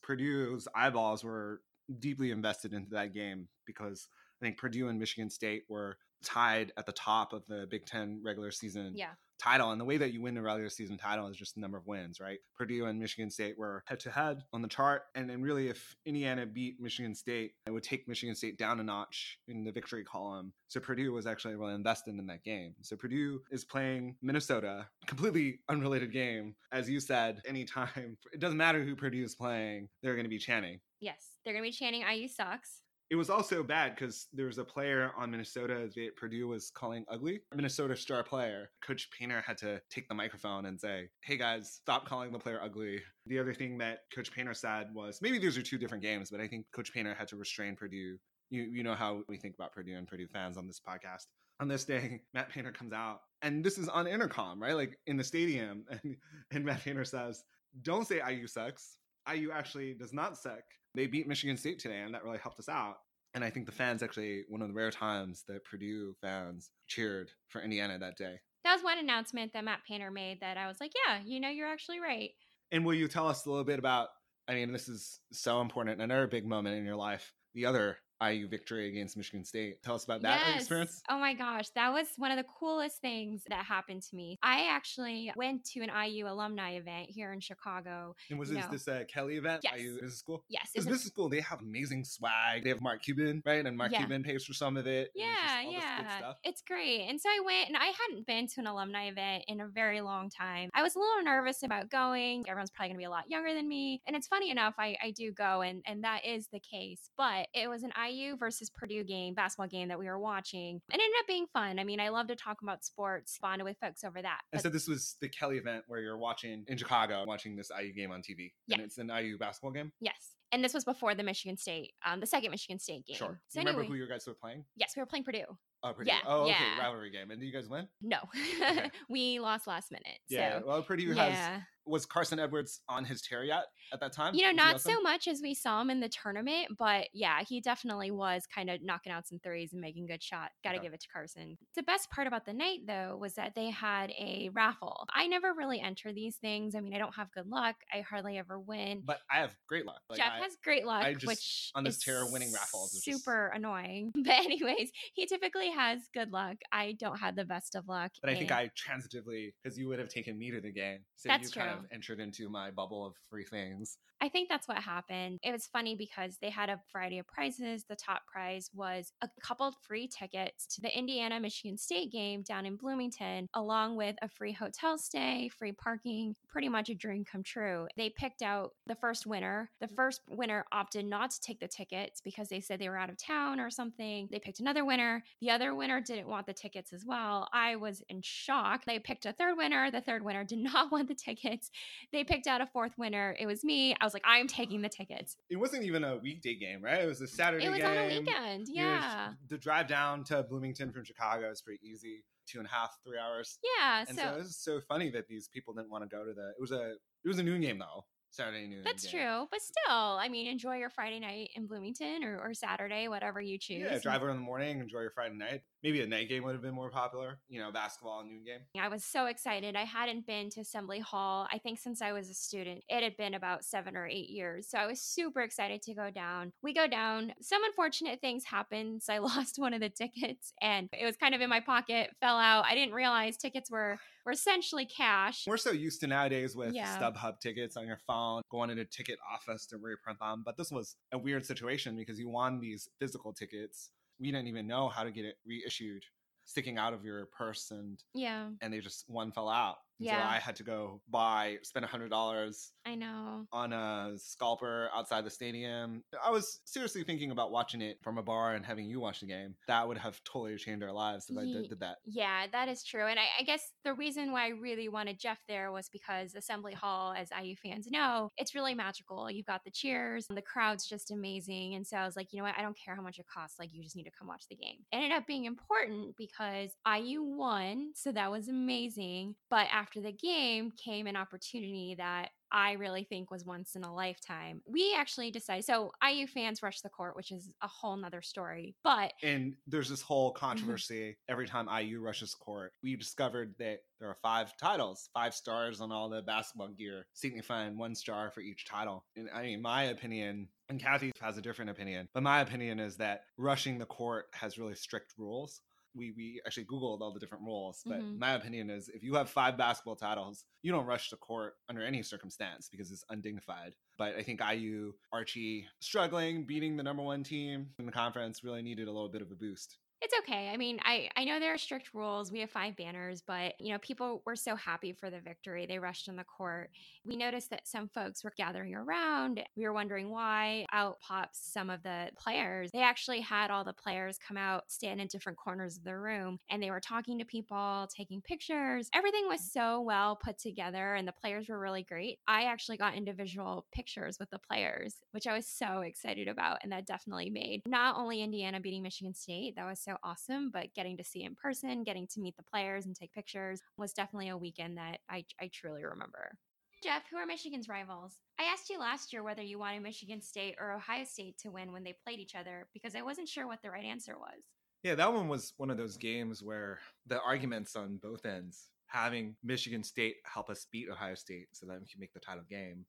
Purdue's eyeballs were deeply invested into that game because I think Purdue and Michigan State were tied at the top of the Big Ten regular season Yeah. Title. And the way that you win a regular season title is just the number of wins, right? Purdue and Michigan State were head to head on the chart. And then really, if Indiana beat Michigan State, it would take Michigan State down a notch in the victory column. So Purdue was actually really invested in that game. So Purdue is playing Minnesota, completely unrelated game. As you said, [LAUGHS] anytime, it doesn't matter who Purdue is playing, they're going to be chanting. Yes. They're going to be chanting IU sucks. It was also bad because there was a player on Minnesota that Purdue was calling ugly. Minnesota star player. Coach Painter had to take the microphone and say, Hey guys, stop calling the player ugly. The other thing that Coach Painter said was maybe these are two different games, but I think Coach Painter had to restrain Purdue. You, you know how we think about Purdue and Purdue fans on this podcast. On this day, [LAUGHS] Matt Painter comes out, and this is on intercom, right? Like in the stadium. [LAUGHS] And, and Matt Painter says, Don't say IU sucks. IU actually does not suck. They beat Michigan State today, and that really helped us out. And I think the fans actually, one of the rare times that Purdue fans cheered for Indiana that day. That was one announcement that Matt Painter made that I was like, yeah, you know, you're actually right. And will you tell us a little bit about? I mean, this is so important, another big moment in your life. The other IU victory against Michigan State. Tell us about that Yes. experience. Oh my gosh, that was one of the coolest things that happened to me. I actually went to an IU alumni event here in Chicago. And was this No. this uh, Kelley event? Yes. IU business school. Yes, a- business school, they have amazing swag. They have Mark Cuban, right? And Mark Yeah. Cuban pays for some of it. and it's just Yeah, yeah. It's great. And so I went and I hadn't been to an alumni event in a very long time. I was a little nervous about going. Everyone's probably gonna be a lot younger than me. And it's funny enough, I, I do go and, and that is the case. But it was an IU versus Purdue game, basketball game that we were watching. It ended up being fun. I mean, I love to talk about sports, bonded with folks over that. And so this was the Kelley event where you're watching in Chicago, watching this IU game on TV. Yeah. And it's an IU basketball game. yes. And this was before the Michigan State, um, the second Michigan State game. Sure. So you remember anyway, who your guys were playing? yes, we were playing Purdue. Oh, Purdue. Yeah, Oh, okay. yeah. Rivalry game. And did you guys win? No, Okay. [LAUGHS] we lost last minute. Yeah. So, Well, Purdue has. yeah. Was Carson Edwards on his tear yet at that time? You know, Was not so much as we saw him in the tournament, but yeah, he definitely was kind of knocking out some threes and making good shot. Got to Okay. give it to Carson. The best part about the night, though, was that they had a raffle. I never really enter these things. I mean, I don't have good luck. I hardly ever win. But I have great luck. Like, Jeff I- has great luck, just- which on this is tear winning raffles is just- super annoying. [LAUGHS] But anyways, he typically has good luck. I don't have the best of luck. But I think I transitively, because you would have taken me to the game, so That's you kind of true. entered into my bubble of free things. I think that's what happened. It was funny because they had a variety of prizes. The top prize was a couple free tickets to the Indiana Michigan State game down in Bloomington, along with a free hotel stay, free parking, pretty much a dream come true. They picked out the first winner. The first winner opted not to take the tickets because they said they were out of town or something. They picked another winner. The other other winner didn't want the tickets as well. I was in shock. They picked a third winner. The third winner did [LAUGHS] not want the tickets. They picked out a fourth winner. It was me. I was like, I'm taking the tickets. It wasn't even a weekday game, right? It was a Saturday It was game. on a weekend. Yeah. the drive down to Bloomington from Chicago is pretty easy. Two and a half, three hours. Yeah. And So, so, it was so funny that these people didn't want to go to the. It was a it was a noon game though, Saturday noon. that's true. But still, I mean, enjoy your Friday night in Bloomington or, or Saturday, whatever you choose. Yeah, drive around in the morning, enjoy your Friday night. Maybe a night game would have been more popular. You know, basketball noon game. I was so excited. I hadn't been to Assembly Hall, I think, since I was a student. It had been about seven or eight years. So I was super excited to go down. We go down. Some unfortunate things happened. So I [LAUGHS] lost one of the tickets and it was kind of in my pocket, fell out. I didn't realize tickets were, were essentially cash. We're so used to nowadays with Yeah. StubHub tickets on your phone, going into a ticket office to reprint them. But this was a weird situation because you won these physical tickets. We didn't even know how to get it reissued, sticking out of your purse, and Yeah, and they just one fell out. Yeah. So I had to go buy, spend a hundred dollars I know. on a scalper outside the stadium. I was seriously thinking about watching it from a bar and having you watch the game. That would have totally changed our lives if I did, did that. Yeah, that is true. And I, I guess the reason why I really wanted Jeff there was because Assembly Hall, as IU fans know, it's really magical. You've got the cheers, and the crowd's just amazing. And so I was like, you know what? I don't care how much it costs. Like, you just need to come watch the game. It ended up being important because IU won. So that was amazing. But after the game came an opportunity that I really think was once in a lifetime. We actually decided, so IU fans rush the court, which is a whole nother story. But And there's this whole [LAUGHS] controversy every time IU rushes court. We discovered that there are five titles, five stars on all the basketball gear, signifying one star for each title. And I mean, my opinion, and Kathy has a different opinion, but my opinion is that rushing the court has really strict rules. We, we actually Googled all the different rules, but Mhm. my opinion is if you have five basketball titles, you don't rush the court under any circumstance because it's undignified. But I think IU, Archie, struggling, beating the number one team in the conference really needed a little bit of a boost. It's okay. I mean, I I know there are strict rules. We have five banners, but you know, people were so happy for the victory. They rushed on the court. We noticed that some folks were gathering around. We were wondering why. Out pops some of the players. They actually had all the players come out, stand in different corners of the room, and they were talking to people, taking pictures. Everything was so well put together, and the players were really great. I actually got individual pictures with the players, which I was so excited about, and that definitely made not only Indiana beating Michigan State, that was so awesome, but getting to see in person, getting to meet the players and take pictures was definitely a weekend that I, I truly remember. Jeff, who are Michigan's rivals? I asked you last year whether you wanted Michigan State or Ohio State to win when they played each other because I wasn't sure what the right answer was. Yeah, that one was one of those games where the arguments on both ends, having Michigan State help us beat Ohio State so that we can make the title game,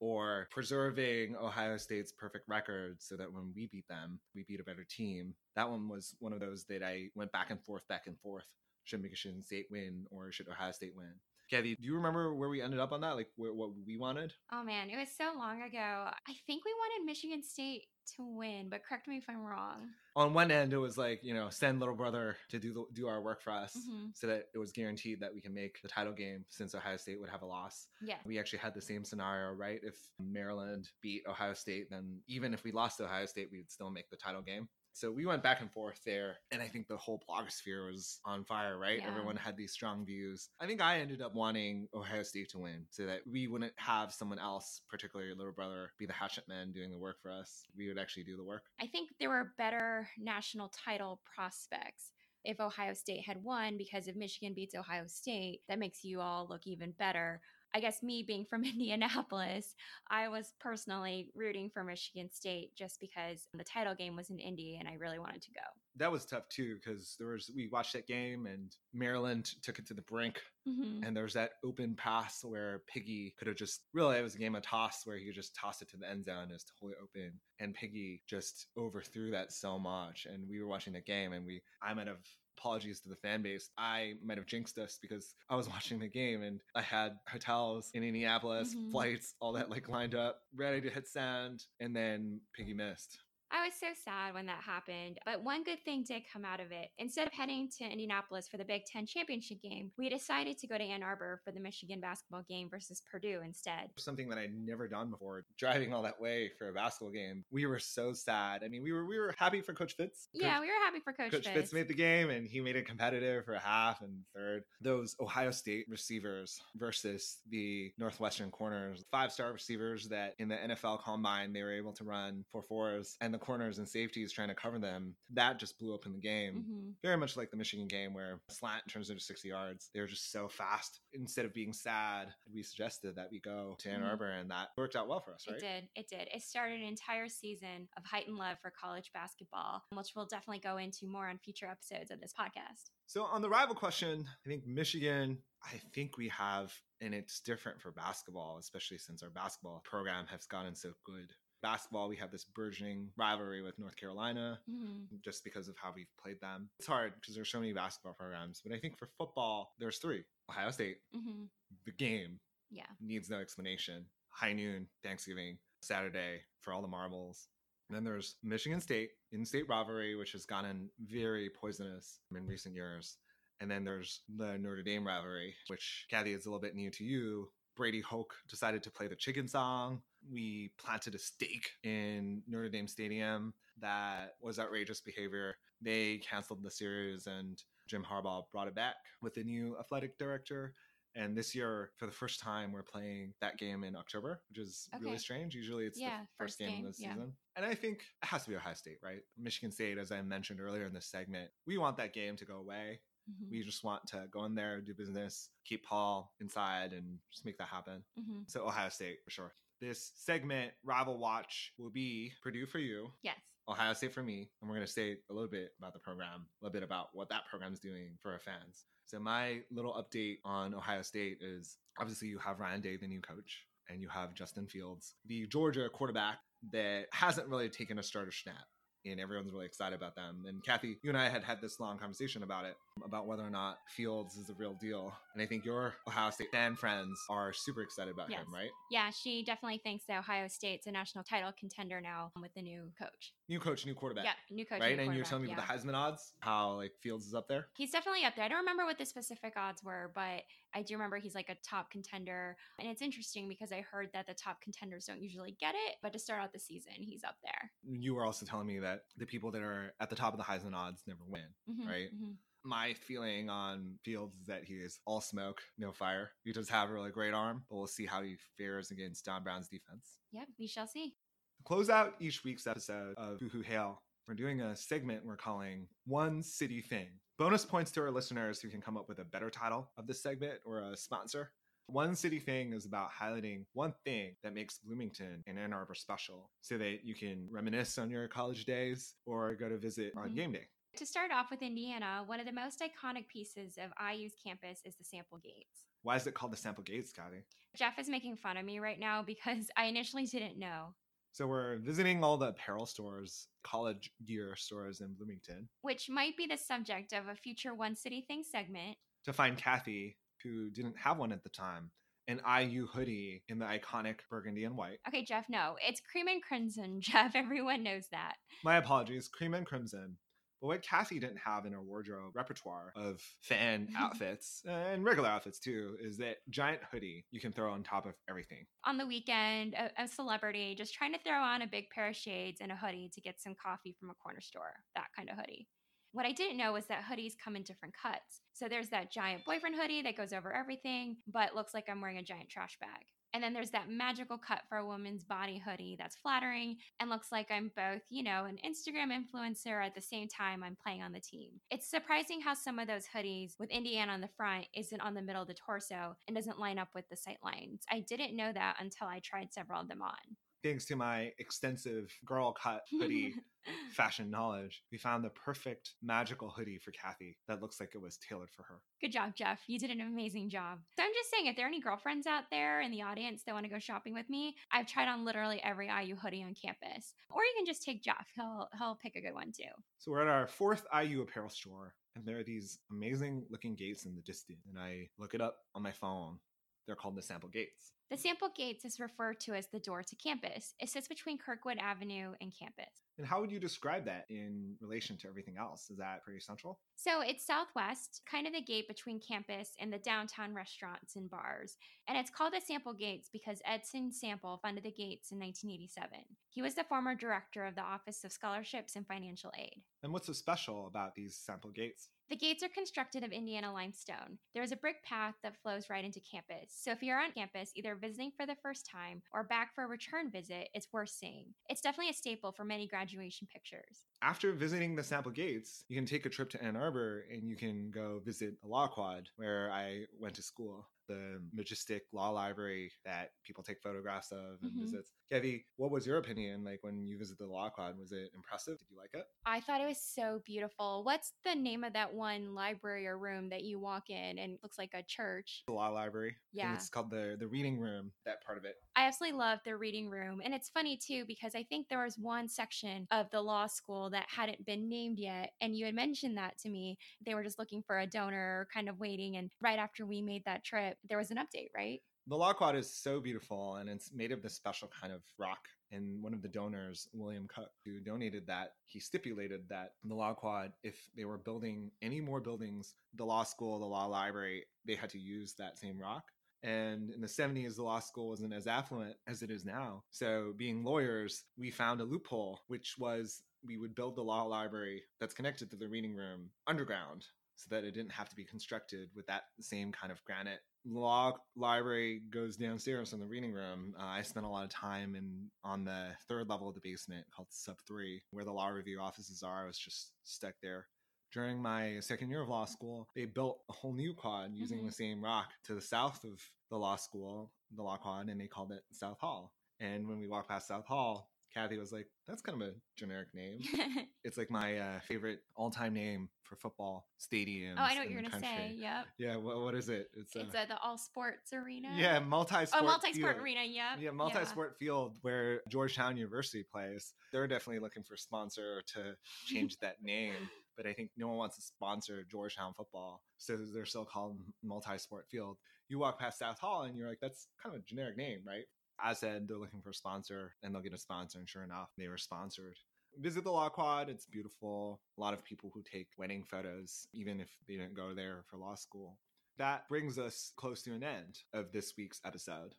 or preserving Ohio State's perfect record so that when we beat them, we beat a better team. That one was one of those that I went back and forth, back and forth. Should Michigan State win or should Ohio State win? Kathy, do you remember where we ended up on that? Like where, what we wanted? Oh man, it was so long ago. I think we wanted Michigan State to win, but correct me if I'm wrong. On one end, it was like you know send little brother to do the, do our work for us, Mhm. so that it was guaranteed that we can make the title game since Ohio State would have a loss. Yeah. we actually had the same scenario, right? If Maryland beat Ohio State, then even if we lost Ohio State, we'd still make the title game. So we went back and forth there. And I think the whole blogosphere was on fire, right? Yeah. Everyone had these strong views. I think I ended up wanting Ohio State to win so that we wouldn't have someone else, particularly your little brother, be the hatchet man doing the work for us. We would actually do the work. I think there were better national title prospects if Ohio State had won because if Michigan beats Ohio State, that makes you all look even better. I guess me being from [LAUGHS] Indianapolis, I was personally rooting for Michigan State just because the title game was in Indy and I really wanted to go. That was tough too because there was we watched that game and Maryland took it to the brink Mhm. And there's that open pass where Piggy could have just really it was a game of toss where he could just toss it to the end zone. And it's totally open. And Piggy just overthrew that so much. And we were watching the game and we I might have apologies to the fan base. I might have jinxed us because I was [LAUGHS] watching the game and I had hotels in Indianapolis, Mhm. flights, all that like lined up, ready to hit send, and then Piggy missed. I was so sad when that happened, but one good thing did come out of it. Instead of heading to Indianapolis for the Big Ten championship game, we decided to go to Ann Arbor for the Michigan basketball game versus Purdue instead. Something that I'd never done before, driving all that way for a basketball game. We were so sad. I mean, we were we were happy for Coach Fitz. Yeah, we were happy for Coach, Coach Fitz. Fitz made the game and he made it competitive for a half and third. Those Ohio State receivers versus the Northwestern corners, five star receivers that in the NFL combine they were able to run four fours and the corners and safeties trying to cover them. That just blew up in the game. Mhm. Very much like the Michigan game where slant turns into 60 yards. They were just so fast. Instead of being sad, we suggested that we go to Ann Mhm. Arbor and that worked out well for us, right? It did. It did. It started an entire season of heightened love for college basketball, which we'll definitely go into more on future episodes of this podcast. So on the rival question, I think Michigan, I think we have, and it's different for basketball, especially since our basketball program has gotten so good. Basketball, we have this burgeoning rivalry with North Carolina Mhm. just because of how we've played them. It's hard because there's so many basketball programs, but I think for football, there's three. Ohio State, Mhm. the game Yeah. needs no explanation. High noon, Thanksgiving, Saturday for all the marbles. And then there's Michigan State, in-state rivalry, which has gotten very poisonous in recent years. And then there's the Notre Dame rivalry, which Kathy is a little bit new to you. Brady Hoke decided to play the chicken song. We planted a stake in Notre Dame Stadium. That was outrageous behavior. They canceled the series, and Jim Harbaugh brought it back with the new athletic director. And this year, for the first time, we're playing that game in October, which is really strange. Usually it's Yeah, the first, first game, game, of the yeah. season. And I think it has to be Ohio State, right? Michigan State, as I mentioned earlier in this segment, we want that game to go away. Mhm. We just want to go in there, do business, keep Paul inside, and just make that happen. Mhm. So Ohio State for sure. This segment, Rival Watch, will be Purdue for you, Yes. Ohio State for me, and we're going to say a little bit about the program, a little bit about what that program is doing for our fans. So my little update on Ohio State is obviously you have Ryan Day, the new coach, and you have Justin Fields, the Georgia quarterback that hasn't really taken a starter snap. And everyone's really excited about them. And Kathy, you and I had had this long conversation about it, about whether or not Fields is the real deal. And I think your Ohio State fan friends are super excited about Yes. him, right? Yeah, she definitely thinks that Ohio State's a national title contender now with the new coach. New coach, new quarterback. Yeah, new coach. right? new And you're telling me yeah. the Heisman odds, how like Fields is up there. He's definitely up there. I don't remember what the specific odds were, but I do remember he's like a top contender. And it's interesting because I heard that the top contenders don't usually get it, but to start out the season, he's up there. You were also telling me that the people that are at the top of the Heisman odds never win. Mhm, Right. mhm. My feeling on Fields is that he is all smoke, no fire. He does have a really great arm, but we'll see how he fares against Don Brown's defense. Yep, we shall see. To close out each week's episode of Hoo Hoo Hail, we're doing a segment we're calling One City Thing. Bonus points to our listeners who can come up with a better title of this segment or a sponsor. One City Thing is about highlighting one thing that makes Bloomington and Ann Arbor special so that you can reminisce on your college days or go to visit on Mhm. game day. To start off with Indiana, one of the most iconic pieces of IU's campus is the Sample Gates. Why is it called the Sample Gates, Scotty? Jeff is making fun of me right now because [LAUGHS] I initially didn't know, So we're visiting all the apparel stores, college gear stores in Bloomington which might be the subject of a future One City Thing segment. to find Kathy, who didn't have one at the time, an IU hoodie in the iconic burgundy and white. Okay, Jeff, no, it's cream and crimson, [LAUGHS] Jeff. Everyone knows that. My apologies, cream and crimson. But what Kathy didn't have in her wardrobe repertoire of fan [LAUGHS] outfits and regular outfits too is that giant hoodie you can throw on top of everything. On the weekend, a, a celebrity just trying to throw on a big pair of shades and a hoodie to get some coffee from a corner store, that kind of hoodie. What I didn't know was that hoodies come in different cuts. So there's that giant boyfriend hoodie that goes over everything, but looks like I'm wearing a giant trash bag. And then there's that magical cut for a woman's body hoodie that's flattering and looks like I'm both, you know, an Instagram influencer at the same time I'm playing on the team. It's surprising how some of those hoodies with Indiana on the front isn't on the middle of the torso and doesn't line up with the sight lines. I didn't know that until I tried several of them on. Thanks to my extensive girl cut hoodie [LAUGHS] fashion knowledge, we found the perfect magical hoodie for Kathy that looks like it was tailored for her. Good job, Jeff. You did an amazing job. So I'm just saying, if there are any girlfriends out there in the audience that want to go shopping with me, I've tried on literally every IU hoodie on campus. Or you can just take Jeff. He'll he'll pick a good one too. So we're at our fourth IU apparel store, and there are these amazing looking gates in the distance. And I look it up on my phone. They're called the sample gates. The sample gates is referred to as the door to campus. It sits between Kirkwood Avenue and campus. And how would you describe that in relation to everything else? Is that pretty central? So it's southwest, kind of the gate between campus and the downtown restaurants and bars. And it's called the Sample Gates because Edson Sample funded the gates in 1987. He was the former director of the Office of Scholarships and Financial Aid. And what's so special about these sample gates? The gates are constructed of Indiana limestone. There is a brick path that flows right into campus. So if you're on campus, either visiting for the first time or back for a return visit, it's worth seeing. It's definitely a staple for many graduation pictures. After visiting the sample gates, you can take a trip to Ann Arbor and you can go visit the Law Quad, where I went to school the majestic law library that people take photographs of and Mhm. visits. Kevi, what was your opinion like when you visited the law quad? Was it impressive? Did you like it? I thought it was so beautiful. What's the name of that one library or room that you walk in and it looks like a church? The law library. Yeah. it's called the the reading room. That part of it. I absolutely love the reading room. And it's funny too, because I think there was one section of the law school that hadn't been named yet. And you had mentioned that to me. They were just looking for a donor, kind of waiting. And right after we made that trip, there was an update, right? The law quad is so beautiful and it's made of this special kind of rock. And one of the donors, William Cook, who donated that, he stipulated that the law quad, if they were building any more buildings, the law school, the law library, they had to use that same rock. And in the 70s, the law school wasn't as affluent as it is now. So, being lawyers, we found a loophole, which was we would build the law library that's connected to the reading room underground so that it didn't have to be constructed with that same kind of granite. Law library goes downstairs in the reading room. Uh, I spent a lot of time in on the third level of the basement called sub three, where the law review offices are. I was just stuck there. During my second year of law school, they built a whole new quad using Mhm. the same rock to the south of the law school, the law quad, and they called it South Hall. And when we walked past South Hall, Kathy was like, "That's kind of a generic name." [LAUGHS] It's like my uh, favorite all-time name for football stadium. Oh, I know what you're going to say. Yep. Yeah, what, what is it? It's, It's uh, the all sports arena. yeah, multi-sport. Oh, multi sport arena. Yep. Yeah, multi-sport field where Georgetown University plays. They're definitely looking for a sponsor to change [LAUGHS] that name, but I think no one wants to sponsor Georgetown football, so they're still called multi-sport field. You walk past South Hall and you're like, that's kind of a generic name, right? I said they're looking for a sponsor, and they'll get a sponsor, and sure enough, they were sponsored. Visit the Law Quad. It's beautiful. A lot of people who take wedding photos, even if they didn't go there for law school. That brings us close to an end of this week's episode.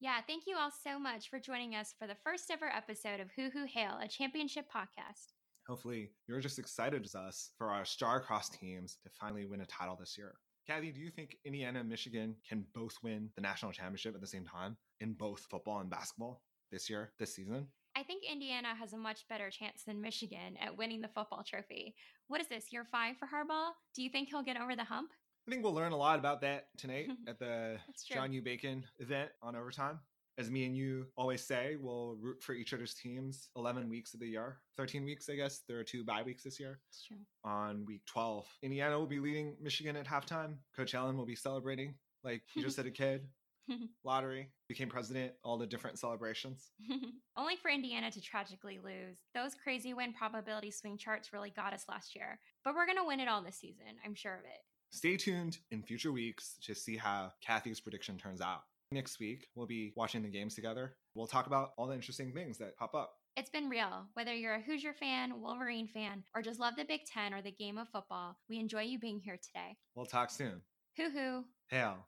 Yeah, thank you all so much for joining us for the first ever episode of Hoo Hoo Hail, a championship podcast. Hopefully, you're just excited as us for our star-crossed teams to finally win a title this year. Kathy, do you think Indiana and Michigan can both win the national championship at the same time in both football and basketball this year, this season? I think Indiana has a much better chance than Michigan at winning the football trophy. What is this, year five for Harbaugh? Do you think he'll get over the hump? I think we'll learn a lot about that tonight [LAUGHS] at the John U. Bacon event on overtime. As me and you always say, we'll root for each other's teams 11 weeks of the year, 13 weeks, I guess. There are two bye weeks this year. On week 12, Indiana will be leading Michigan at halftime. Coach Allen will be celebrating like he just had a kid. [LAUGHS] Lottery, became president, all the different celebrations. [LAUGHS] Only for Indiana to tragically lose. Those crazy win probability swing charts really got us last year. But we're going to win it all this season. I'm sure of it. Stay tuned in future weeks to see how Kathy's prediction turns out. Next week, we'll be watching the games together. We'll talk about all the interesting things that pop up. It's been real. Whether you're a Hoosier fan, Wolverine fan, or just love the Big Ten or the game of football, we enjoy you being here today. We'll talk soon. Hoo hoo. Hail.